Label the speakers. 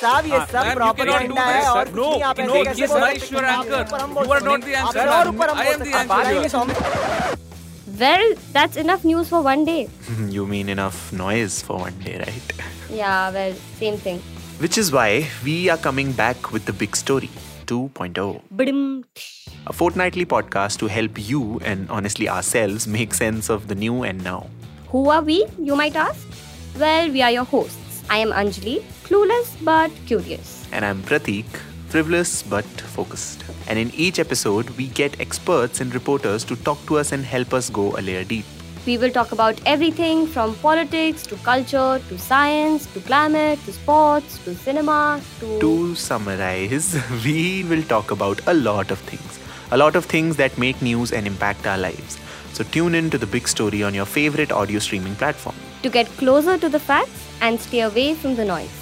Speaker 1: साहब ये
Speaker 2: हाँ,
Speaker 1: सब
Speaker 2: ma'am, you
Speaker 1: propaganda
Speaker 2: cannot do
Speaker 1: है
Speaker 2: this,
Speaker 1: और
Speaker 2: sir.
Speaker 1: कुछ नहीं आप
Speaker 2: No,
Speaker 1: ऐसे
Speaker 2: no,
Speaker 1: कैसे
Speaker 2: he is
Speaker 1: बोल
Speaker 2: my
Speaker 1: सकते
Speaker 2: sure
Speaker 1: हैं? आप
Speaker 2: anchor.
Speaker 1: ऊपर हम बोल
Speaker 2: You are
Speaker 1: सकते
Speaker 2: not the
Speaker 1: हैं।
Speaker 2: answer,
Speaker 1: आप और
Speaker 2: ma'am.
Speaker 1: ऊपर हम
Speaker 2: I
Speaker 1: बोल
Speaker 2: am the
Speaker 1: सकते हैं। आप
Speaker 2: answer
Speaker 1: आ रहे हैं
Speaker 2: here.
Speaker 1: Saumya?
Speaker 3: Well, that's enough news for one day.
Speaker 4: You mean enough noise for one day, right?
Speaker 3: Yeah, well, same thing.
Speaker 4: Which is why we are coming back with the big story 2.0.
Speaker 3: Bdim.
Speaker 4: A fortnightly podcast to help you and honestly ourselves make sense of the new and now.
Speaker 3: Who are we, you might ask? Well, we are your hosts. I am Anjali, clueless but curious.
Speaker 4: And I'm Prateek, frivolous but focused. And in each episode, we get experts and reporters to talk to us and help us go a layer deep.
Speaker 3: We will talk about everything from politics to culture to science to climate to sports to cinema to.
Speaker 4: To summarize, we will talk about a lot of things. A lot of things that make news and impact our lives. So tune in to the big story on your favorite audio streaming platform.
Speaker 3: to get closer to the facts and stay away from the noise.